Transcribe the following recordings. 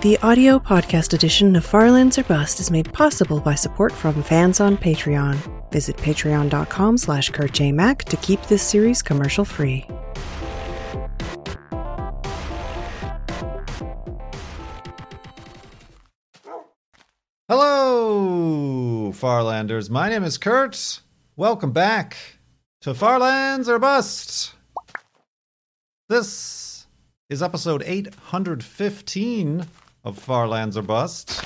The audio podcast edition of Farlands or Bust is made possible by support from fans on Patreon. Visit patreon.com slash kurtjmac to keep this series commercial free. Hello, Farlanders. My name is Kurt. Welcome back to Farlands or Bust. This is episode 815 of Farlands or Bust.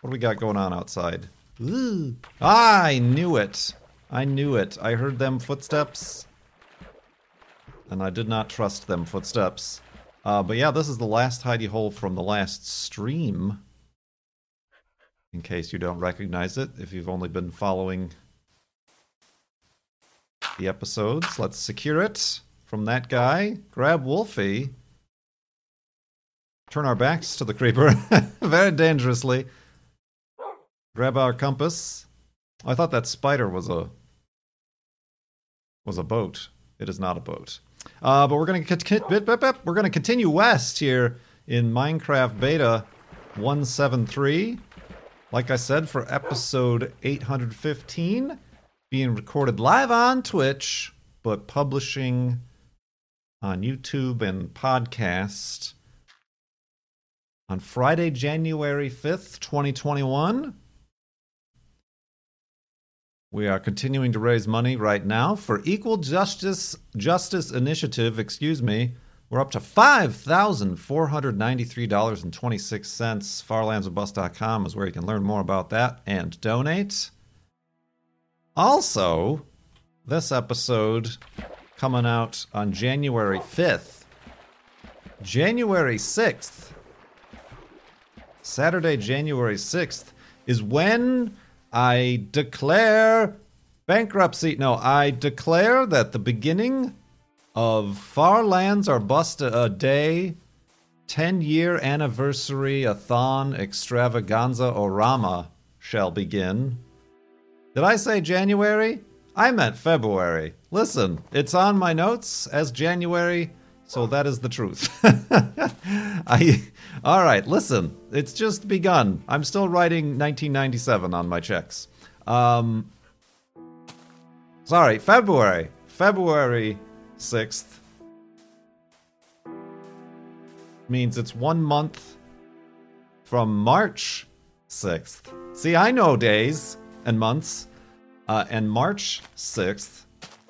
What do we got going on outside? Ooh. I knew it. I knew it. I heard them footsteps. And I did not trust them footsteps. Uh, but yeah, this is the last hidey hole from the last stream. In case you don't recognize it, if you've only been following the episodes, let's secure it from that guy. Grab Wolfie. Turn our backs to the creeper very dangerously. Grab our compass. I thought that spider was a was a boat. It is not a boat. Uh, but we're gonna we're gonna continue west here in Minecraft Beta 173. Like I said, for episode 815, being recorded live on Twitch, but publishing on YouTube and podcast on Friday, January 5th, 2021. We are continuing to raise money right now for Equal Justice Justice Initiative, excuse me, we're up to $5,493.26. Farlandsorbust.com is where you can learn more about that and donate. Also, this episode coming out on January 5th. January 6th, Saturday, January 6th, is when I declare bankruptcy. No, I declare that the beginning of Farlands or Bust a Day 10 year anniversary a thon extravaganza orama shall begin. Did I say January? I meant February. Listen, it's on my notes as January, so that is the truth. I All right, listen, it's just begun. I'm still writing 1997 on my checks. Um Sorry, February. February 6th means it's one month from March 6th. See, I know days and months. Uh, and March 6th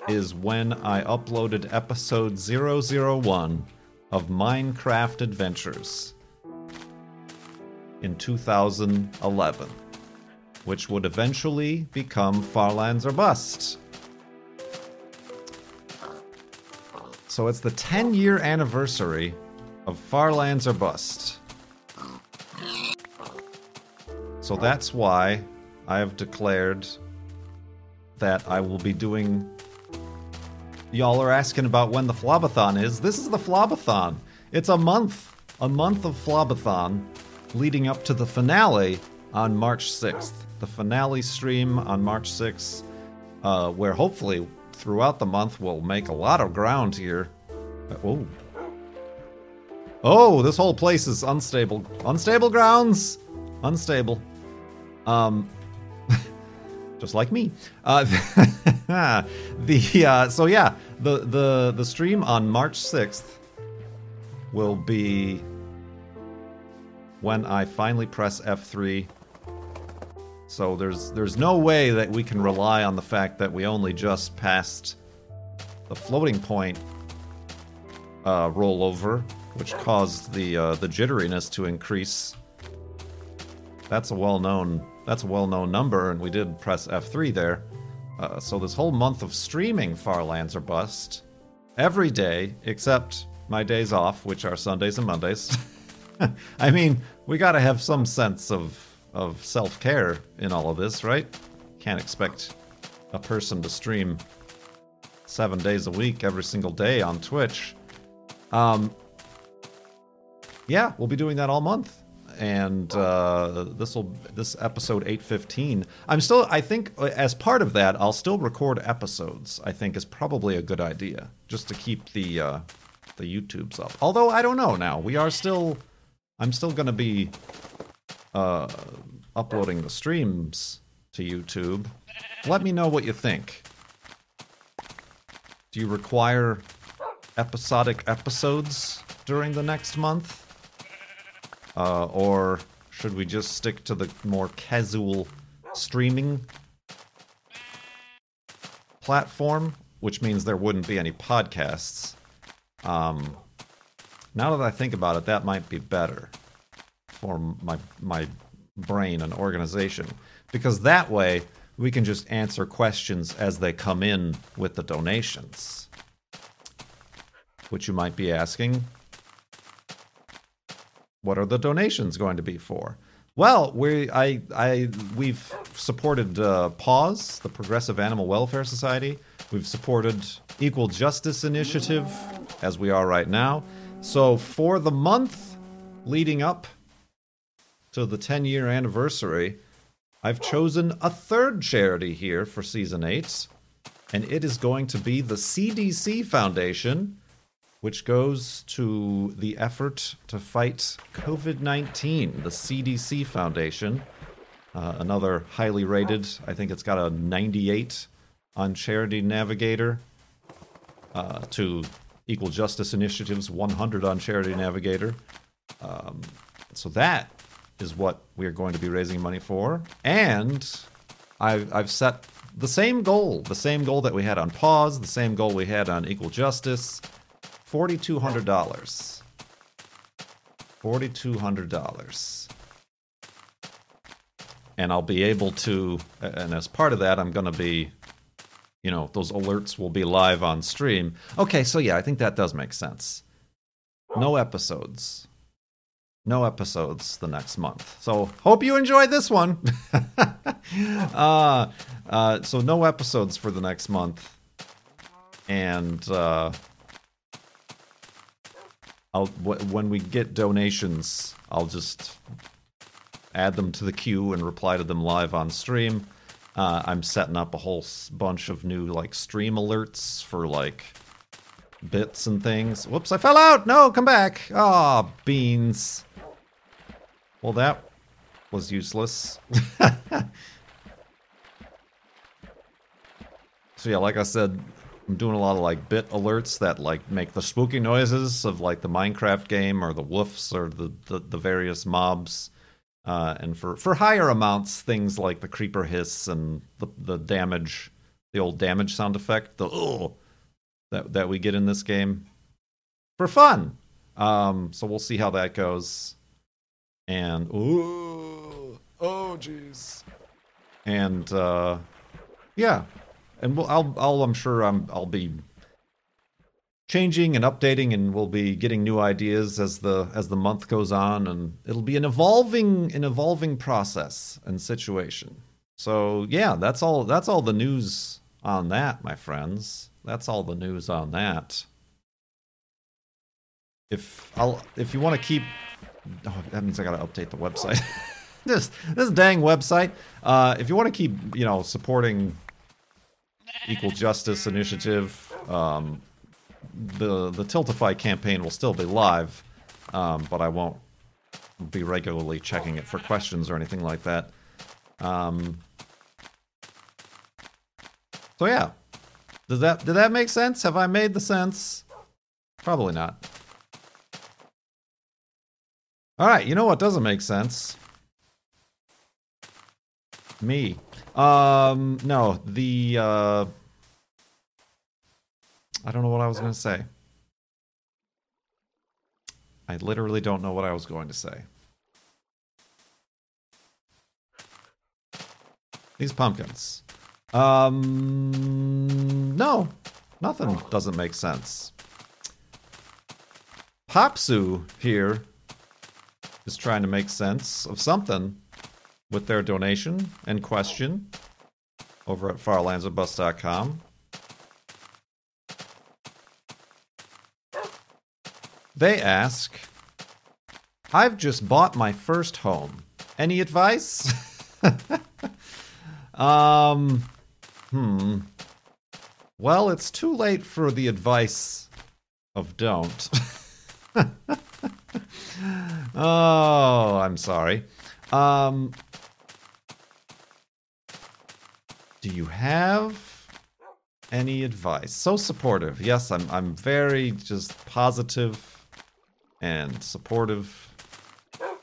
is when I uploaded episode 001 of Minecraft Adventures in 2011, which would eventually become Farlands or Bust. So it's the 10 year anniversary of Farlands or Bust. So that's why I have declared that I will be doing. Y'all are asking about when the Flobathon is. This is the Flobathon. It's a month, a month of Flobathon leading up to the finale on March 6th. The finale stream on March 6th, uh, where hopefully throughout the month we'll make a lot of ground here. Oh. Oh, this whole place is unstable. Unstable grounds. Unstable. Um just like me. Uh the uh so yeah, the the the stream on March 6th will be when I finally press F3 so there's there's no way that we can rely on the fact that we only just passed the floating point uh, rollover, which caused the uh, the jitteriness to increase. That's a well-known that's a well-known number, and we did press F3 there. Uh, so this whole month of streaming Farlands or Bust every day except my days off, which are Sundays and Mondays. I mean, we got to have some sense of of self care in all of this, right? Can't expect a person to stream seven days a week, every single day on Twitch. Um, yeah, we'll be doing that all month, and uh, this will this episode eight fifteen. I'm still, I think, uh, as part of that, I'll still record episodes. I think is probably a good idea, just to keep the uh, the YouTubes up. Although I don't know now, we are still I'm still going to be uh, uploading the streams to YouTube. Let me know what you think. Do you require episodic episodes during the next month? Uh, or should we just stick to the more casual streaming platform, which means there wouldn't be any podcasts? Um, now that I think about it, that might be better for my my brain and organization because that way we can just answer questions as they come in with the donations. Which you might be asking, what are the donations going to be for? Well, we I I we've supported uh, Paws, the Progressive Animal Welfare Society. We've supported Equal Justice Initiative, as we are right now. So for the month leading up to the 10 year anniversary, I've chosen a third charity here for season eight, and it is going to be the CDC Foundation which goes to the effort to fight COVID 19, the CDC Foundation. Uh, another highly rated, I think it's got a 98 on Charity Navigator, uh, to Equal Justice Initiative's 100 on Charity Navigator. Um, so that is what we're going to be raising money for. And I've, I've set the same goal, the same goal that we had on Paws, the same goal we had on Equal Justice $4,200. $4,200. And I'll be able to, and as part of that, I'm going to be, you know, those alerts will be live on stream. Okay, so yeah, I think that does make sense. No episodes. No episodes the next month. So hope you enjoyed this one. uh, uh, so no episodes for the next month. And, uh, I'll when we get donations, I'll just add them to the queue and reply to them live on stream. Uh, I'm setting up a whole bunch of new like stream alerts for like bits and things. Whoops, I fell out. No, come back. Ah, oh, beans. Well, that was useless. so yeah, like I said, I'm doing a lot of like bit alerts that like make the spooky noises of like the Minecraft game or the woofs or the the, the various mobs. Uh, and for, for higher amounts, things like the creeper hiss and the, the damage, the old damage sound effect, the oh that that we get in this game for fun. Um, so we'll see how that goes. And ooh, oh jeez. And uh, yeah, and we'll, I'll, I'll, I'm sure I'm, I'll be changing and updating, and we'll be getting new ideas as the as the month goes on, and it'll be an evolving, an evolving process and situation. So yeah, that's all. That's all the news on that, my friends. That's all the news on that. If I'll, if you want to keep, oh, that means I got to update the website. this this dang website. Uh, if you want to keep, you know, supporting Equal Justice Initiative. Um, the the Tiltify campaign will still be live, um, but I won't be regularly checking it for questions or anything like that. Um, so yeah, does that did that make sense? Have I made the sense? Probably not. All right, you know what doesn't make sense? Me. Um, no, the uh, I don't know what I was going to say. I literally don't know what I was going to say. These pumpkins. Um, no, nothing doesn't make sense. Popsu here is trying to make sense of something with their donation and question over at farlandsorbust.com. They ask, I've just bought my first home. Any advice? um, hmm. Well, it's too late for the advice of don't. oh, I'm sorry. Um, do you have any advice? So supportive. Yes, I'm. I'm very just positive and supportive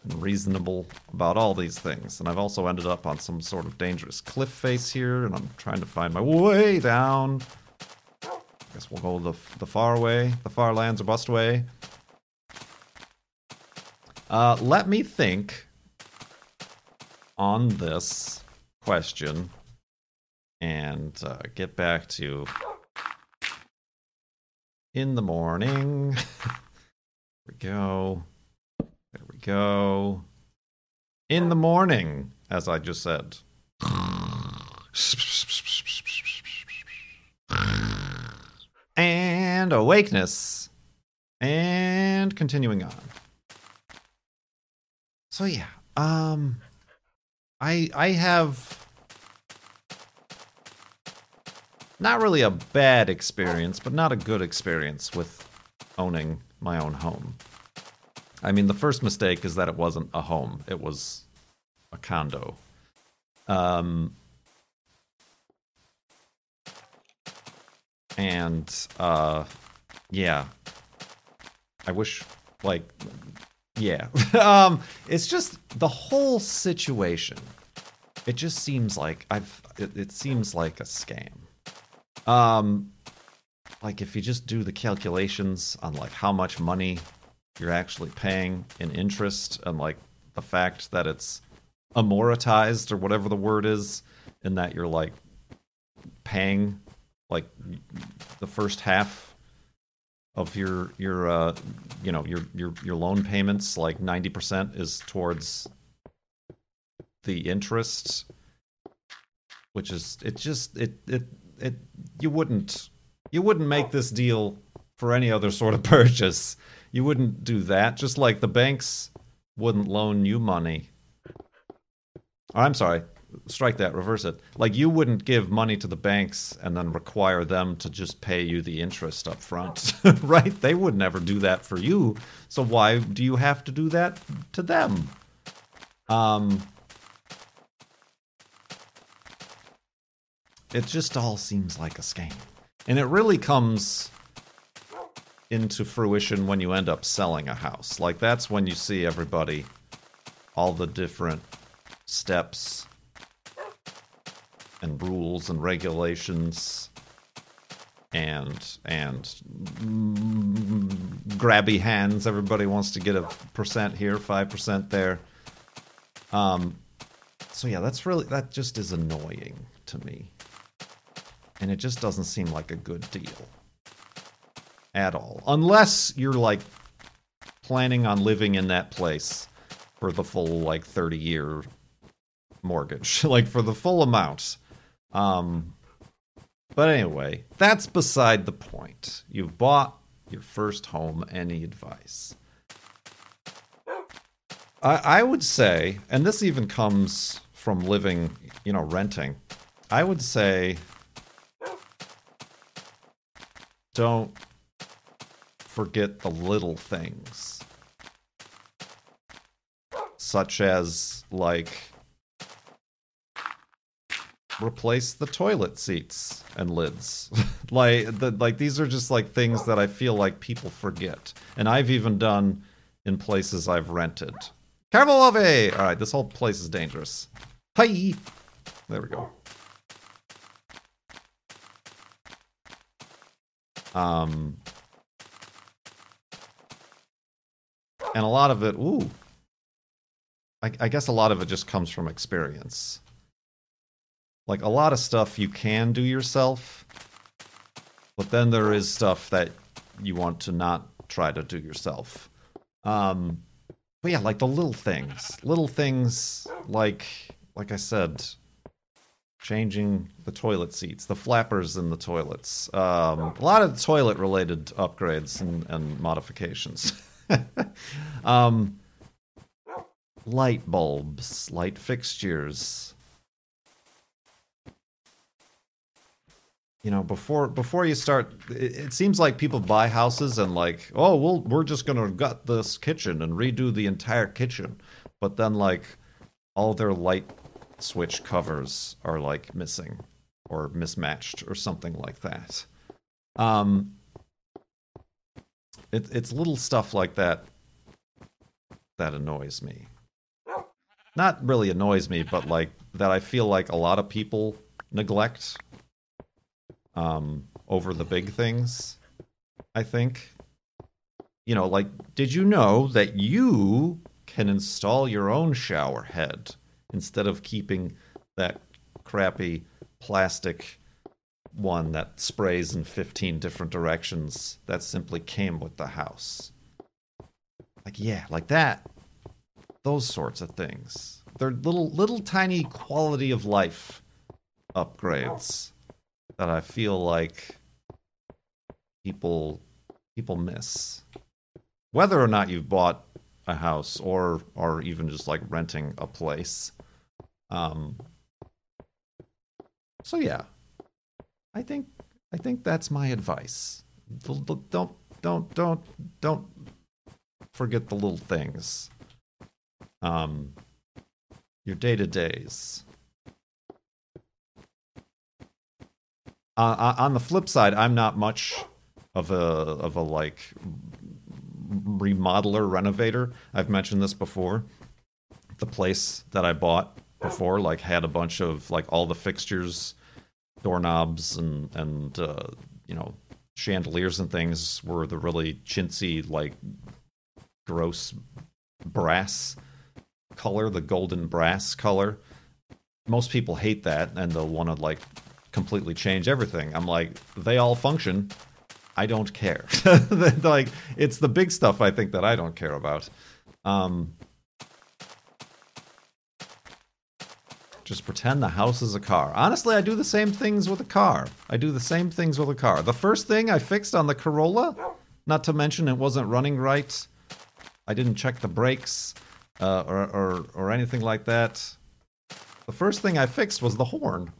and reasonable about all these things. And I've also ended up on some sort of dangerous cliff face here, and I'm trying to find my way down. I guess we'll go the the far way, the far lands or bust way. Uh, let me think on this question and uh, get back to in the morning. we go. There we go. In the morning, as I just said. And awakeness. And continuing on. So yeah, um I I have not really a bad experience, but not a good experience with owning my own home. I mean, the first mistake is that it wasn't a home; it was a condo. Um, and uh, yeah, I wish like yeah, um, it's just the whole situation. It just seems like I've. It, it seems like a scam. Um, like if you just do the calculations on like how much money you're actually paying in interest and like the fact that it's amortized or whatever the word is, in that you're like paying like the first half of your your uh you know your your your loan payments like 90% is towards the interest which is it just it it it you wouldn't you wouldn't make this deal for any other sort of purchase. You wouldn't do that. Just like the banks wouldn't loan you money. I'm sorry. Strike that. Reverse it. Like you wouldn't give money to the banks and then require them to just pay you the interest up front. Right? They would never do that for you. So why do you have to do that to them? Um it just all seems like a scam and it really comes into fruition when you end up selling a house like that's when you see everybody all the different steps and rules and regulations and and grabby hands. Everybody wants to get a percent here, five percent there. Um, so yeah, that's really that just is annoying to me, and it just doesn't seem like a good deal at all, unless you're like planning on living in that place for the full like 30 year mortgage like for the full amount um, but anyway, that's beside the point. You've bought your first home. Any advice? I, I would say, and this even comes from living, you know, renting. I would say, don't forget the little things, such as like replace the toilet seats and lids. like the, like these are just like things that I feel like people forget. And I've even done in places I've rented. Careful, All right, this whole place is dangerous. Hi. There we go. Um and a lot of it, ooh. I, I guess a lot of it just comes from experience like a lot of stuff you can do yourself, but then there is stuff that you want to not try to do yourself. Um, but yeah, like the little things, little things like like I said, changing the toilet seats, the flappers in the toilets, um, a lot of toilet related upgrades and, and modifications. um, light bulbs, light fixtures, you know before before you start it, it, seems like people buy houses and like oh well we're just gonna gut this kitchen and redo the entire kitchen but then like all their light switch covers are like missing or mismatched or something like that um it, it's little stuff like that that annoys me not really annoys me but like that i feel like a lot of people neglect um, over the big things. I think. You know, like, did you know that you can install your own shower head instead of keeping that crappy plastic one that sprays in 15 different directions that simply came with the house? Like, yeah, like that. Those sorts of things. They're little, little tiny quality of life upgrades that I feel like people people miss. Whether or not you've bought a house or or even just like renting a place. Um So yeah. I think I think that's my advice. Don't don't don't don't forget the little things. Um your day-to-days. uh, on the flip side, I'm not much of a of a like remodeler renovator. I've mentioned this before. The place that I bought before like had a bunch of like all the fixtures, doorknobs and and uh, you know chandeliers and things were the really chintzy like gross brass color, the golden brass color. Most people hate that and they'll want to like completely change everything. I'm like, they all function. I don't care. like it's the big stuff I think that I don't care about. Um, just pretend the house is a car. Honestly, I do the same things with a car. I do the same things with a car. The first thing I fixed on the Corolla, not to mention it wasn't running right. I didn't check the brakes uh, or, or or anything like that. The first thing I fixed was the horn.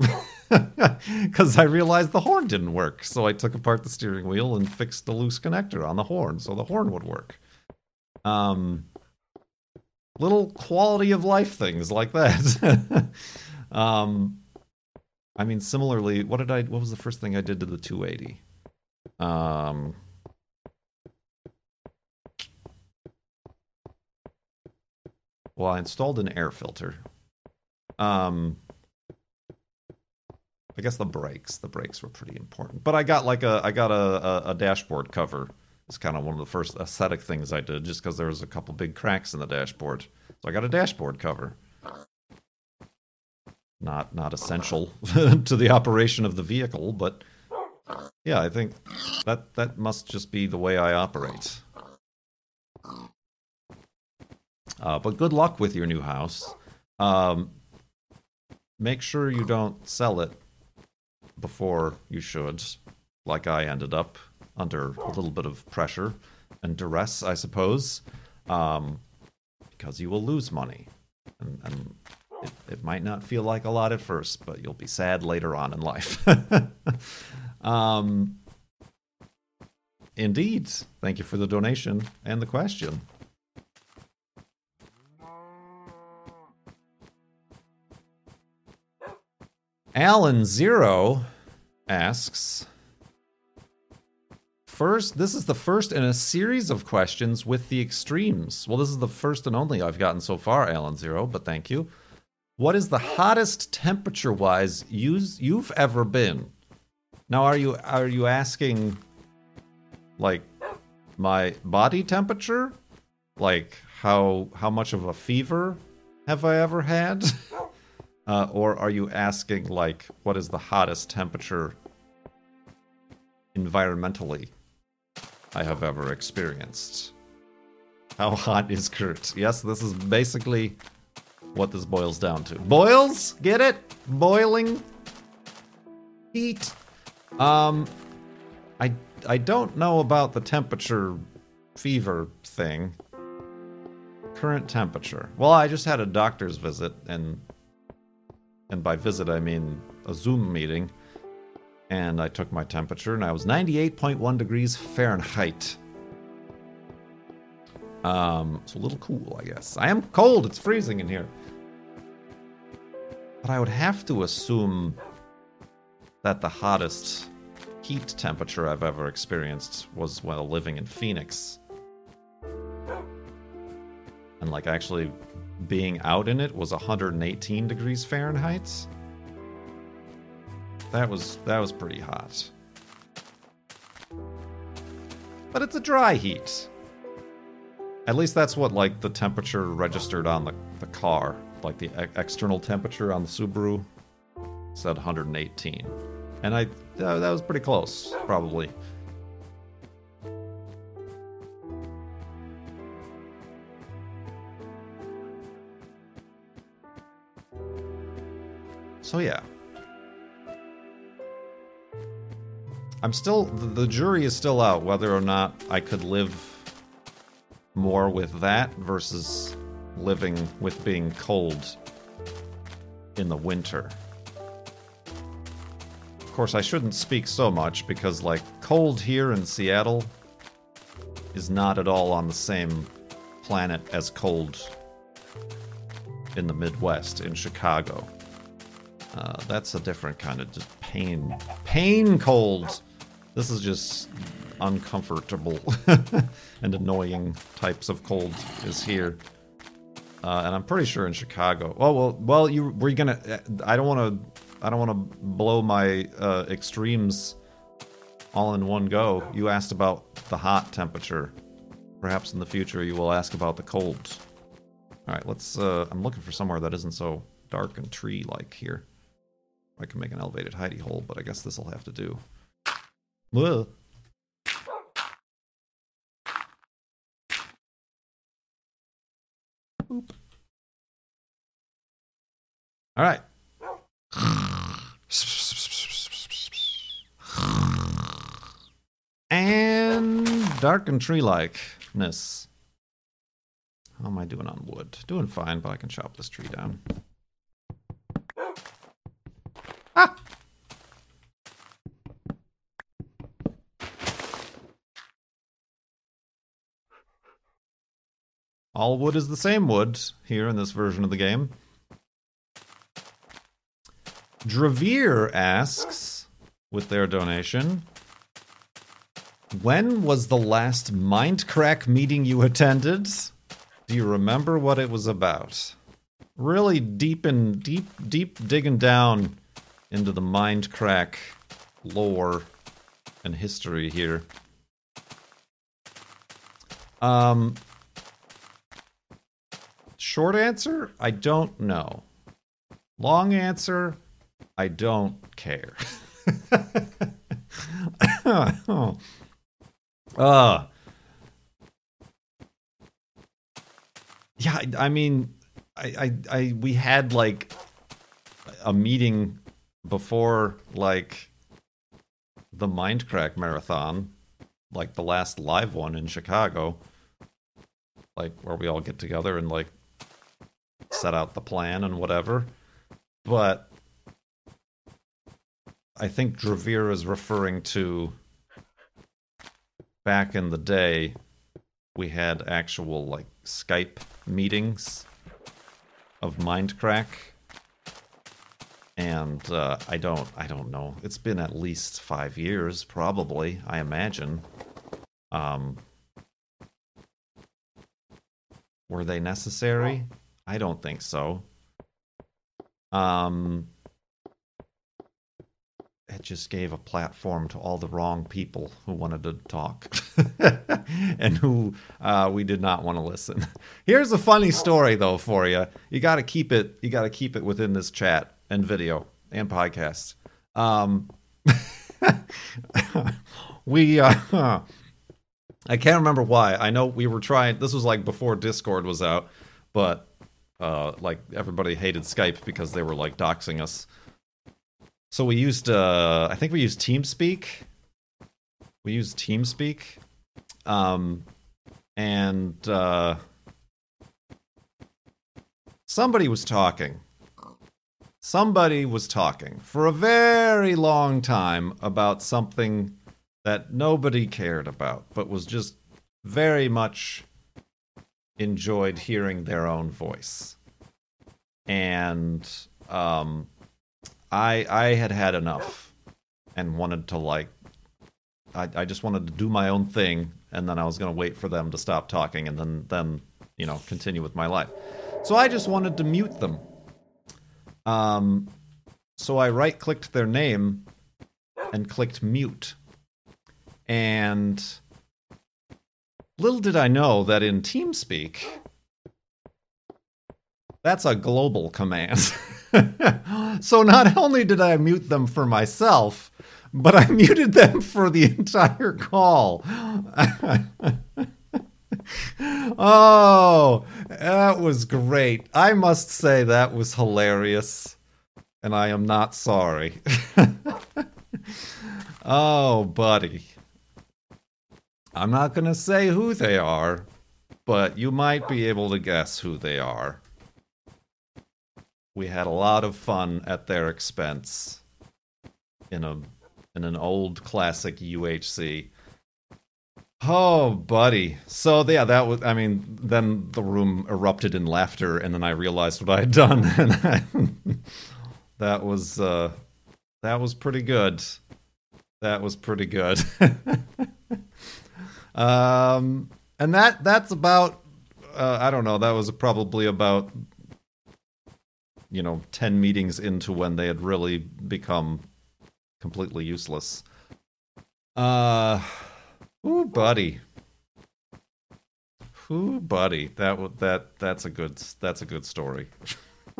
because I realized the horn didn't work. So I took apart the steering wheel and fixed the loose connector on the horn so the horn would work. Um, little quality of life things like that. um, I mean, similarly, what did I? What was the first thing I did to the 280? Um, well, I installed an air filter. Um, I guess the brakes. The brakes were pretty important. But I got like a I got a, a, a dashboard cover. It's kind of one of the first aesthetic things I did, just because there was a couple big cracks in the dashboard. So I got a dashboard cover. Not not essential to the operation of the vehicle, but yeah, I think that that must just be the way I operate. Uh, but good luck with your new house. Um, make sure you don't sell it before you should, like I ended up under a little bit of pressure and duress, I suppose, um, because you will lose money. And, and it, it, might not feel like a lot at first, but you'll be sad later on in life. um, indeed. Thank you for the donation and the question. Alan Zero asks First, this is the first in a series of questions with the extremes. Well, this is the first and only I've gotten so far, Alan Zero, but thank you. What is the hottest temperature wise you've ever been? Now, are you are you asking like my body temperature? Like how how much of a fever have I ever had? Uh, or are you asking, like, what is the hottest temperature environmentally I have ever experienced? How hot is Kurt? Yes, this is basically what this boils down to. Boils? Get it? Boiling heat. Um, I I don't know about the temperature fever thing. Current temperature. Well, I just had a doctor's visit and and by visit I mean a Zoom meeting, and I took my temperature, and I was 98.1 degrees Fahrenheit. Um, it's a little cool, I guess. I am cold. It's freezing in here. But I would have to assume that the hottest heat temperature I've ever experienced was while living in Phoenix. And like actually being out in it was 118 degrees Fahrenheit. That was that was pretty hot. But it's a dry heat. At least that's what like the temperature registered on the, the car. Like the external temperature on the Subaru said 118. And I uh, that was pretty close, probably. So yeah. I'm still the, jury is still out whether or not I could live more with that versus living with being cold in the winter. Of course, I shouldn't speak so much because, like, cold here in Seattle is not at all on the same planet as cold in the Midwest, in Chicago. Uh, that's a different kind of pain. Pain cold! This is just uncomfortable and annoying types of cold is here. Uh, and I'm pretty sure in Chicago. Oh well, well, you were you gonna? I don't want to. I don't want to blow my uh, extremes all in one go. You asked about the hot temperature. Perhaps in the future you will ask about the cold. All right, let's. Uh, I'm looking for somewhere that isn't so dark and tree-like here. I can make an elevated hidey hole, but I guess this will have to do. Ugh. Boop. All right. And dark and tree likeness. How am I doing on wood? Doing fine, but I can chop this tree down. All wood is the same wood here in this version of the game. Dravir asks, with their donation, when was the last Mindcrack meeting you attended? Do you remember what it was about? Really deep and deep, deep digging down into the Mindcrack lore and history here. Um, short answer, I don't know. Long answer, I don't care. oh. Uh, yeah, I, I mean, I, I, I, we had like a meeting before like the Mindcrack marathon, like the last live one in Chicago, like where we all get together and like set out the plan and whatever. But I think Dravir is referring to back in the day we had actual like Skype meetings of Mindcrack and uh, I don't I don't know. It's been at least five years, probably. I imagine. Um, were they necessary? I don't think so. Um, it just gave a platform to all the wrong people who wanted to talk and who uh, we did not want to listen. Here's a funny story though for you. You got to keep it. You got to keep it within this chat and video and podcast. Um, we, uh, I can't remember why. I know we were trying. This was like before Discord was out, but uh, like everybody hated Skype because they were like doxing us. So we used, uh, I think we used TeamSpeak. We used TeamSpeak, um, and uh, somebody was talking somebody was talking for a very long time about something that nobody cared about, but was just very much enjoyed hearing their own voice. And um, I I had had enough and wanted to like I, I just wanted to do my own thing and then I was gonna wait for them to stop talking and then then you know continue with my life. So I just wanted to mute them. Um so I right clicked their name and clicked mute. And little did I know that in TeamSpeak that's a global command. so not only did I mute them for myself, but I muted them for the entire call. oh, that was great. I must say that was hilarious. And I am not sorry. oh, buddy. I'm not going to say who they are, but you might be able to guess who they are. We had a lot of fun at their expense in a in an old classic UHC. Oh, buddy. So yeah, that was. I mean, then the room erupted in laughter, and then I realized what I had done, and I, that was uh, that was pretty good. That was pretty good. um, and that that's about. Uh, I don't know. That was probably about you know 10 meetings into when they had really become completely useless. Uh, ooh, buddy. Ooh, buddy. That that that's a good that's a good story.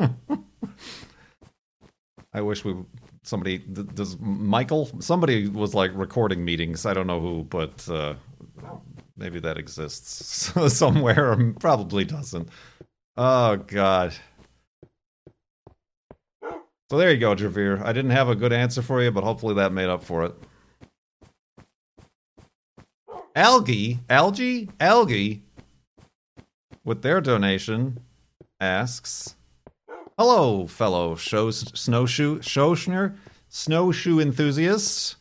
I wish we somebody does Michael somebody was like recording meetings. I don't know who, but uh, maybe that exists somewhere. Probably doesn't. Oh God. So there you go, Javir. I didn't have a good answer for you, but hopefully that made up for it. Algae, algae, algae, with their donation, asks, "Hello, fellow show, snowshoe snowshoer, snowshoe enthusiasts.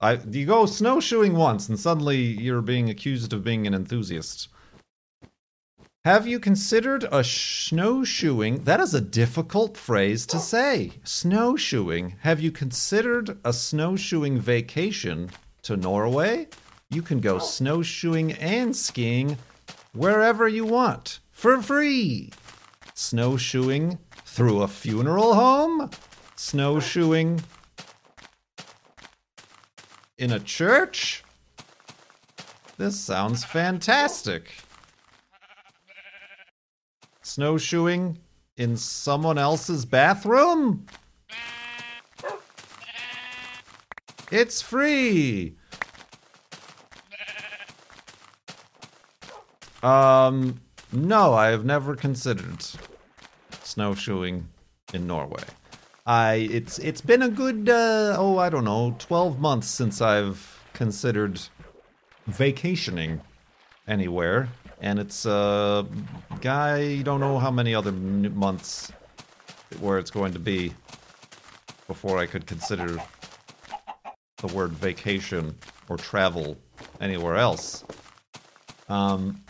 I you go snowshoeing once, and suddenly you're being accused of being an enthusiast." Have you considered a snowshoeing? That is a difficult phrase to say. Snowshoeing. Have you considered a snowshoeing vacation to Norway? You can go oh. snowshoeing and skiing wherever you want for free. Snowshoeing through a funeral home? Snowshoeing in a church? This sounds fantastic snowshoeing in someone else's bathroom? It's free. Um, no, I have never considered snowshoeing in Norway. I it's it's been a good uh, oh I don't know twelve months since I've considered vacationing anywhere and it's a uh, guy. Don't know how many other months where it's going to be before I could consider the word vacation or travel anywhere else. Um,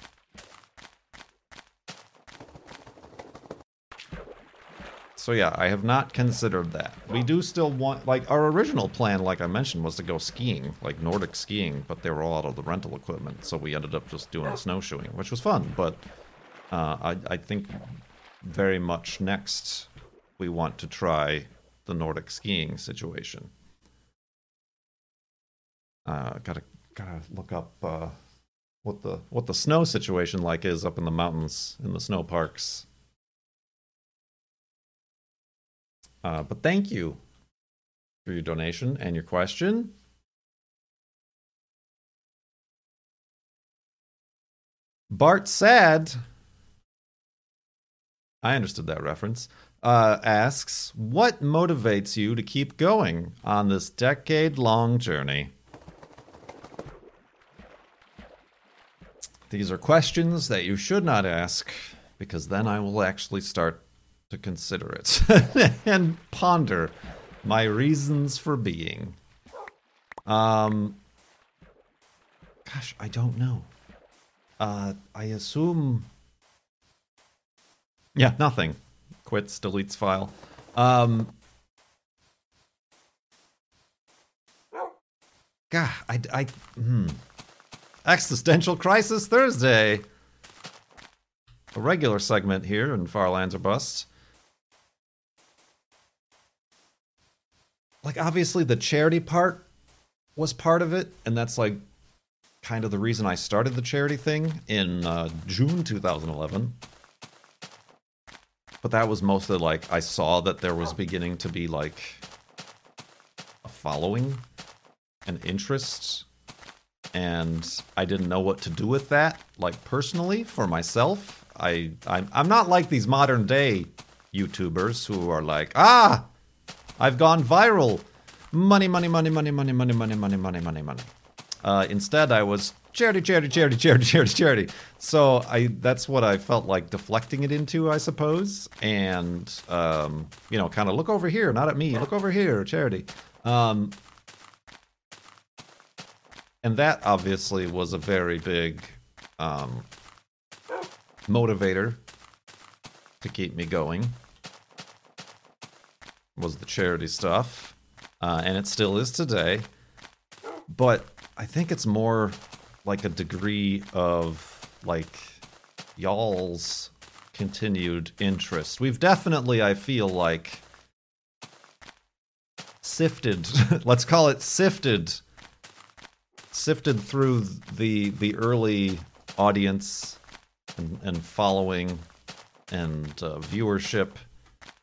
So yeah, I have not considered that. We do still want like our original plan, like I mentioned, was to go skiing, like Nordic skiing, but they were all out of the rental equipment, so we ended up just doing snowshoeing, which was fun. But uh, I, I think very much next we want to try the Nordic skiing situation. Uh, gotta gotta look up uh, what the what the snow situation like is up in the mountains in the snow parks Uh, but thank you for your donation and your question. Bart Sad, I understood that reference, uh, asks, What motivates you to keep going on this decade long journey? These are questions that you should not ask because then I will actually start to consider it and ponder my reasons for being. Um, gosh, I don't know. Uh, I assume. Yeah, nothing. Quits, deletes file. Um, God, I, I, hmm. Existential Crisis Thursday. A regular segment here in Farlands or Bust. Like, obviously, the charity part was part of it, and that's like kind of the reason I started the charity thing in uh, June 2011. But that was mostly like I saw that there was beginning to be like a following, an interest, and I didn't know what to do with that. Like personally, for myself, I I'm, I'm not like these modern day YouTubers who are like, ah, I've gone viral, money, money, money, money, money, money, money, money, money, money, money. Uh, instead, I was charity, charity, charity, charity, charity, charity. So I that's what I felt like deflecting it into, I suppose, and um, you know, kind of look over here, not at me, look over here, charity. Um, and that obviously was a very big um, motivator to keep me going. Was the charity stuff, uh, and it still is today. But I think it's more like a degree of like y'all's continued interest. We've definitely, I feel like, sifted. let's call it sifted. Sifted through the the early audience and, and following and uh, viewership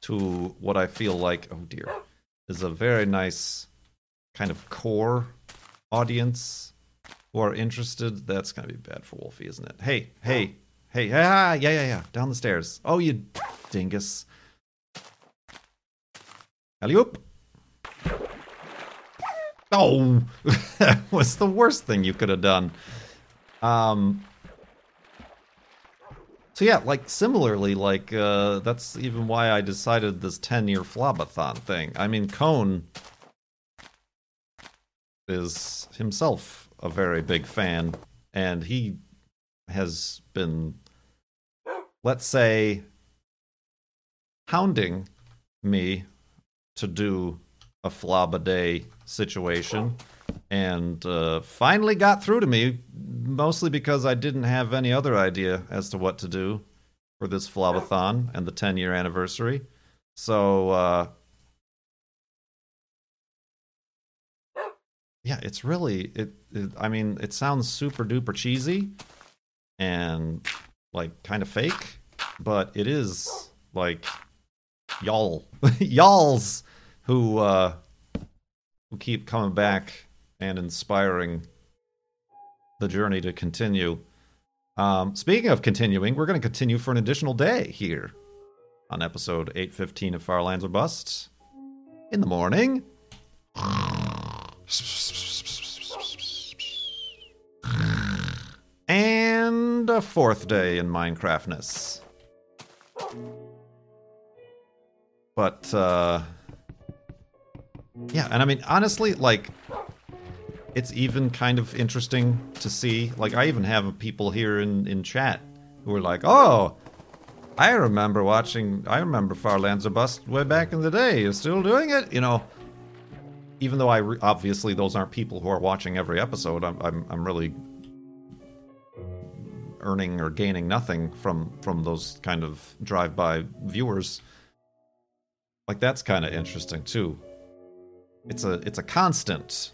to what I feel like, oh dear, is a very nice kind of core audience who are interested. That's gonna be bad for Wolfie, isn't it? Hey, hey, hey, ah, yeah, yeah, yeah, down the stairs. Oh, you dingus. Alley. Oh, that was the worst thing you could have done. Um. So yeah, like similarly, like uh, that's even why I decided this ten-year flobathon thing. I mean, Cone is himself a very big fan, and he has been, let's say, hounding me to do a flob a day situation and uh, finally got through to me mostly because i didn't have any other idea as to what to do for this flobathon and the 10 year anniversary. So uh, yeah it's really it, it i mean it sounds super duper cheesy and like kind of fake but it is like y'all y'all's who uh who keep coming back and inspiring the journey to continue um speaking of continuing we're going to continue for an additional day here on episode 815 of Farlands or Busts in the morning and a fourth day in Minecraftness. But uh yeah, and I mean honestly like it's even kind of interesting to see like I even have people here in in chat who are like, "Oh, I remember watching I remember Farlands or Bust way back in the day. You're still doing it?" You know, even though I re- obviously those aren't people who are watching every episode, I'm I'm, I'm really earning or gaining nothing from from those kind of drive-by viewers. Like that's kind of interesting too. It's a it's a constant.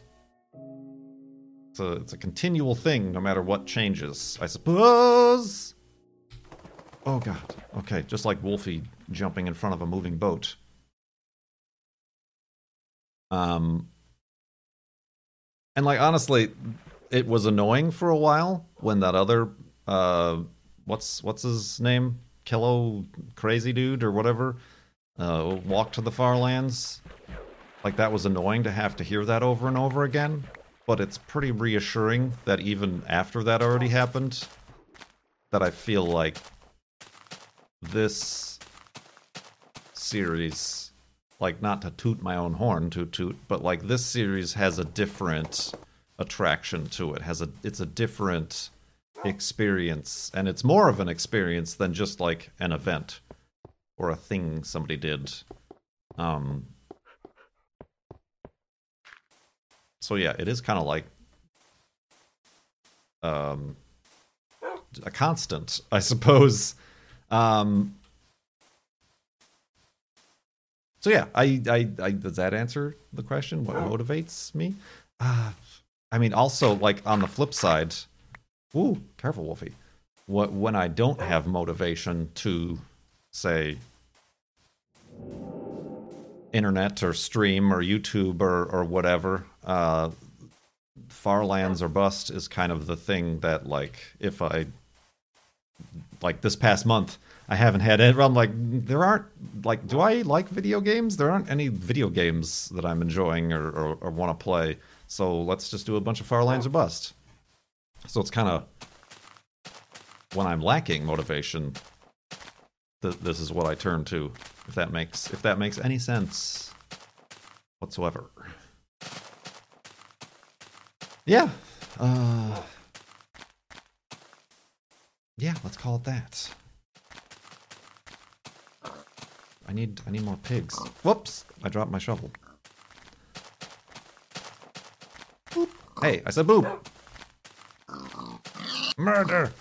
It's a it's a continual thing, no matter what changes. I suppose. Oh god. Okay, just like Wolfie jumping in front of a moving boat. Um, and like honestly, it was annoying for a while when that other uh, what's what's his name, Kilo Crazy Dude or whatever, uh, walked to the far lands. Like that was annoying to have to hear that over and over again. But it's pretty reassuring that even after that already happened, that I feel like this series, like not to toot my own horn, toot toot, but like this series has a different attraction to it. Has a it's a different experience, and it's more of an experience than just like an event or a thing somebody did. Um. So yeah, it is kind of like um a constant, I suppose. Um, so yeah, I, I, I, does that answer the question? What motivates me? Uh, I mean, also like on the flip side, ooh, careful, Wolfie. What when I don't have motivation to say internet or stream or YouTube or or whatever, uh, Far Lands or Bust is kind of the thing that like if I like this past month I haven't had it. I'm like there aren't like do I like video games? There aren't any video games that I'm enjoying or, or, or want to play. So let's just do a bunch of Far Lands or Bust. So it's kind of when I'm lacking motivation, th- this is what I turn to. If that makes if that makes any sense whatsoever. Yeah. Uh, yeah, let's call it that. I need I need more pigs. Whoops! I dropped my shovel. Boop. Hey, I said boop. Murder.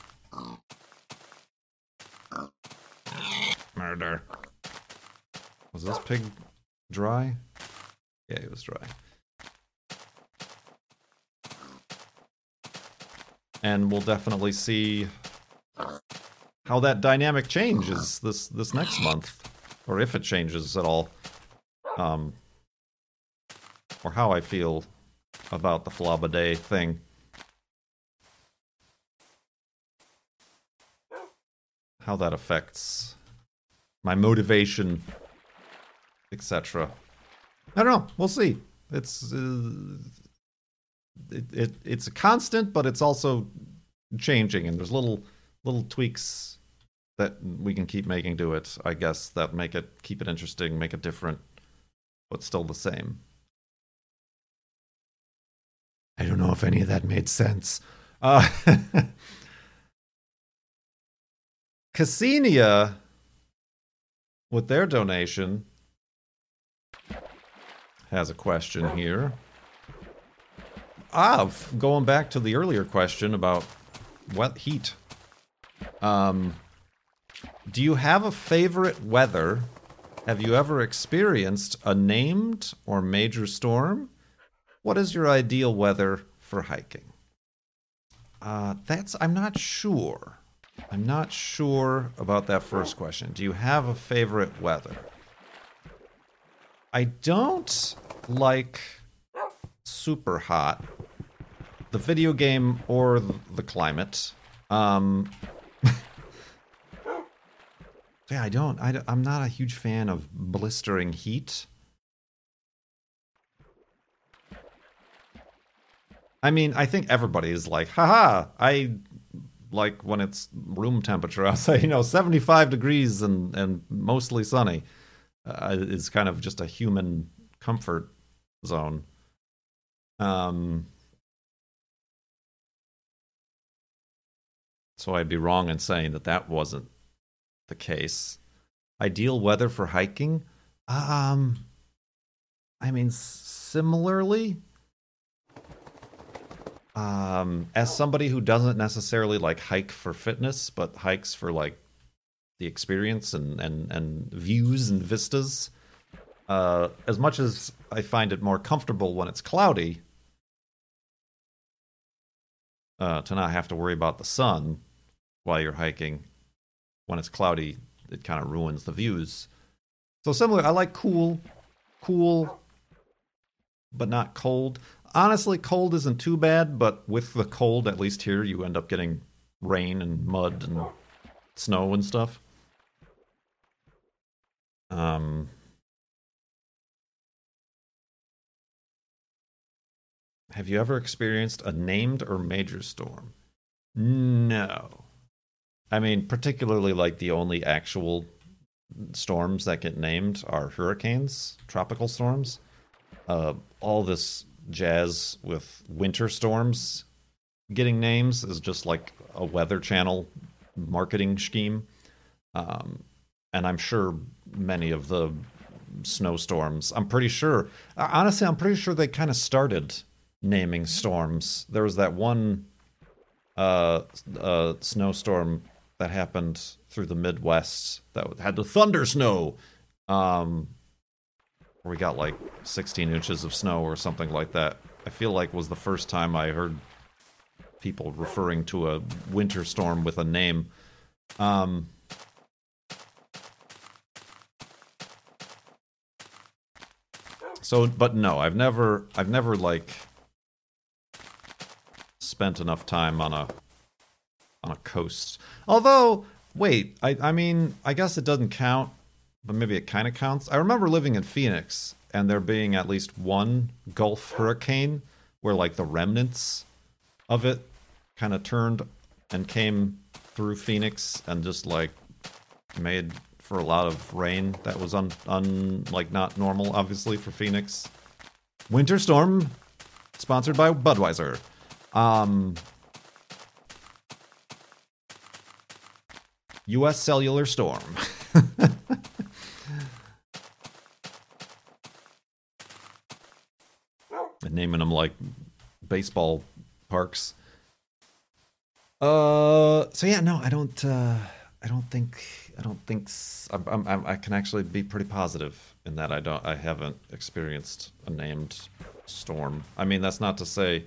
Murder. Was this pig dry? Yeah, it was dry. And we'll definitely see how that dynamic changes this this next month, or if it changes at all, um, or how I feel about the Flabba thing. How that affects my motivation, etc. I don't know. We'll see. It's uh, it, it it's a constant, but it's also changing, and there's little little tweaks that we can keep making to it. I guess that make it keep it interesting, make it different, but still the same. I don't know if any of that made sense. Uh, Cassinia, with their donation, has a question here. Ah, going back to the earlier question about what heat. Um, do you have a favorite weather? Have you ever experienced a named or major storm? What is your ideal weather for hiking? Uh, that's I'm not sure. I'm not sure about that first question. Do you have a favorite weather? I don't like super hot, the video game or the climate. Um, yeah, I don't. I, I'm not a huge fan of blistering heat. I mean, I think everybody is like, haha, I like when it's room temperature outside, you know, 75 degrees and, and mostly sunny uh, is kind of just a human comfort zone. Um, so I'd be wrong in saying that that wasn't the case. Ideal weather for hiking? Um, I mean, similarly, um, as somebody who doesn't necessarily like hike for fitness, but hikes for like the experience and and and views and vistas. Uh, as much as I find it more comfortable when it's cloudy, uh, to not have to worry about the sun while you're hiking. When it's cloudy, it kind of ruins the views. So similar, I like cool, cool, but not cold. Honestly, cold isn't too bad, but with the cold, at least here, you end up getting rain and mud and snow and stuff. Um, Have you ever experienced a named or major storm? No. I mean, particularly like the only actual storms that get named are hurricanes, tropical storms. Uh, all this jazz with winter storms getting names is just like a Weather Channel marketing scheme. Um, and I'm sure many of the snowstorms, I'm pretty sure, honestly, I'm pretty sure they kind of started naming storms. There was that one uh, uh, snowstorm that happened through the Midwest that had the thunder snow. Um, where we got like 16 inches of snow or something like that. I feel like was the first time I heard people referring to a winter storm with a name. Um, so, but no, I've never, I've never like spent enough time on a on a coast. Although, wait, I, I mean, I guess it doesn't count, but maybe it kind of counts. I remember living in Phoenix and there being at least one Gulf hurricane where like the remnants of it kind of turned and came through Phoenix and just like made for a lot of rain that was un, un like not normal obviously for Phoenix. Winter Storm sponsored by Budweiser. Um US Cellular Storm. naming them like baseball parks. Uh, so yeah, no, I don't. Uh, I don't think. I don't think. I'm, I'm, I can actually be pretty positive in that I don't. I haven't experienced a named storm. I mean, that's not to say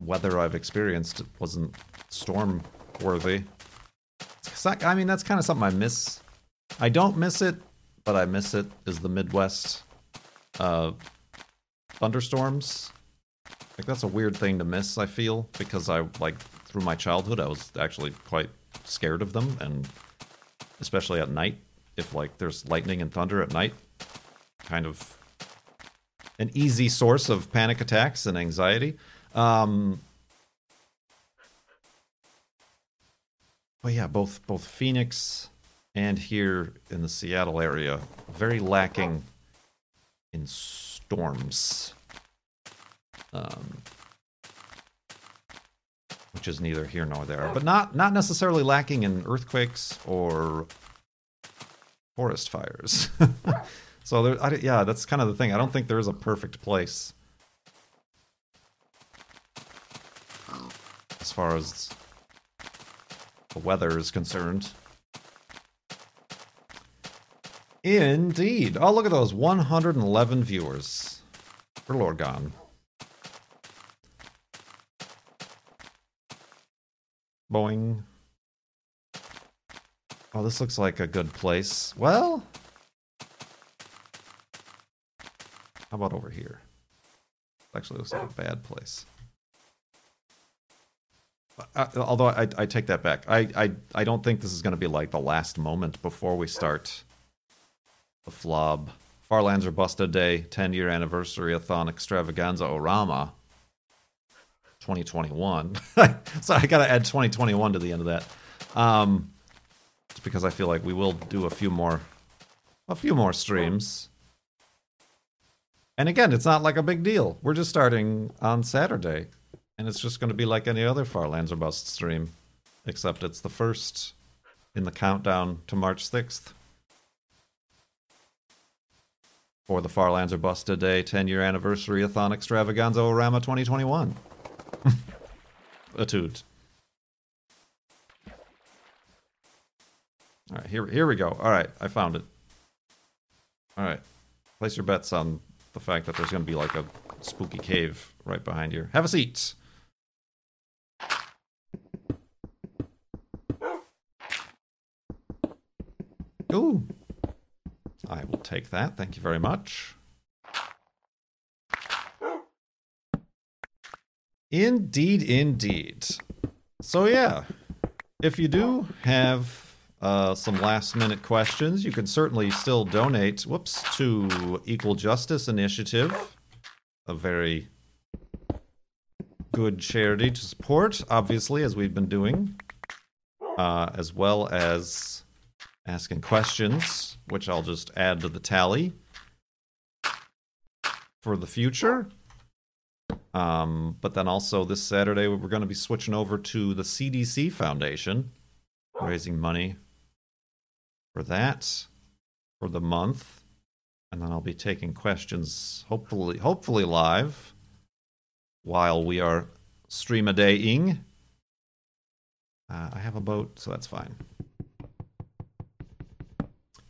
weather I've experienced wasn't storm worthy. I mean, that's kind of something I miss. I don't miss it, but I miss it. Is the Midwest uh, thunderstorms? Like that's a weird thing to miss. I feel because I like through my childhood I was actually quite scared of them, and especially at night. If like there's lightning and thunder at night, kind of an easy source of panic attacks and anxiety. Um, but yeah, both both Phoenix and here in the Seattle area, very lacking in storms. Um, which is neither here nor there, but not not necessarily lacking in earthquakes or forest fires. so there, I, yeah, that's kind of the thing. I don't think there is a perfect place as far as the weather is concerned. Indeed. Oh, look at those 111 viewers for Lorgon. Boing. Oh, this looks like a good place. Well, how about over here? Actually, looks like a bad place. Although I, I take that back, I, I I don't think this is going to be like the last moment before we start the Flob. Farlands or Busta Day 10 year anniversary a thon extravaganza Orama 2021. so I got to add 2021 to the end of that. Um, because I feel like we will do a few more, a few more streams. And again, it's not like a big deal. We're just starting on Saturday, and it's just going to be like any other Farlands or Bust stream, except it's the first in the countdown to March 6th for the Farlands or Busta Day 10 year anniversary Athon Extravaganza Orama 2021. A toot. All right, here, here we go. All right, I found it. All right, place your bets on the fact that there's going to be like a spooky cave right behind you. Have a seat. Ooh. I will take that. Thank you very much. Indeed, indeed. So, yeah, if you do have uh, some last minute questions, you can certainly still donate, whoops, to Equal Justice Initiative, a very good charity to support, obviously, as we've been doing, uh, as well as asking questions, which I'll just add to the tally for the future. Um, but then also this Saturday, we're going to be switching over to the CDC Foundation, raising money for that for the month. And then I'll be taking questions, hopefully, hopefully live, while we are stream a daying. Uh, I have a boat, so that's fine.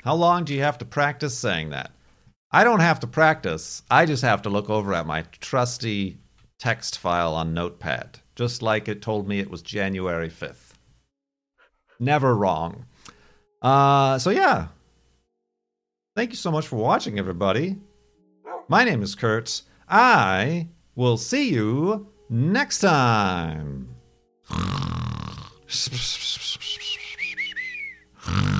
How long do you have to practice saying that? I don't have to practice. I just have to look over at my trusty text file on Notepad, just like it told me it was January 5th. Never wrong. Uh, so, yeah. Thank you so much for watching, everybody. My name is Kurt. I will see you next time.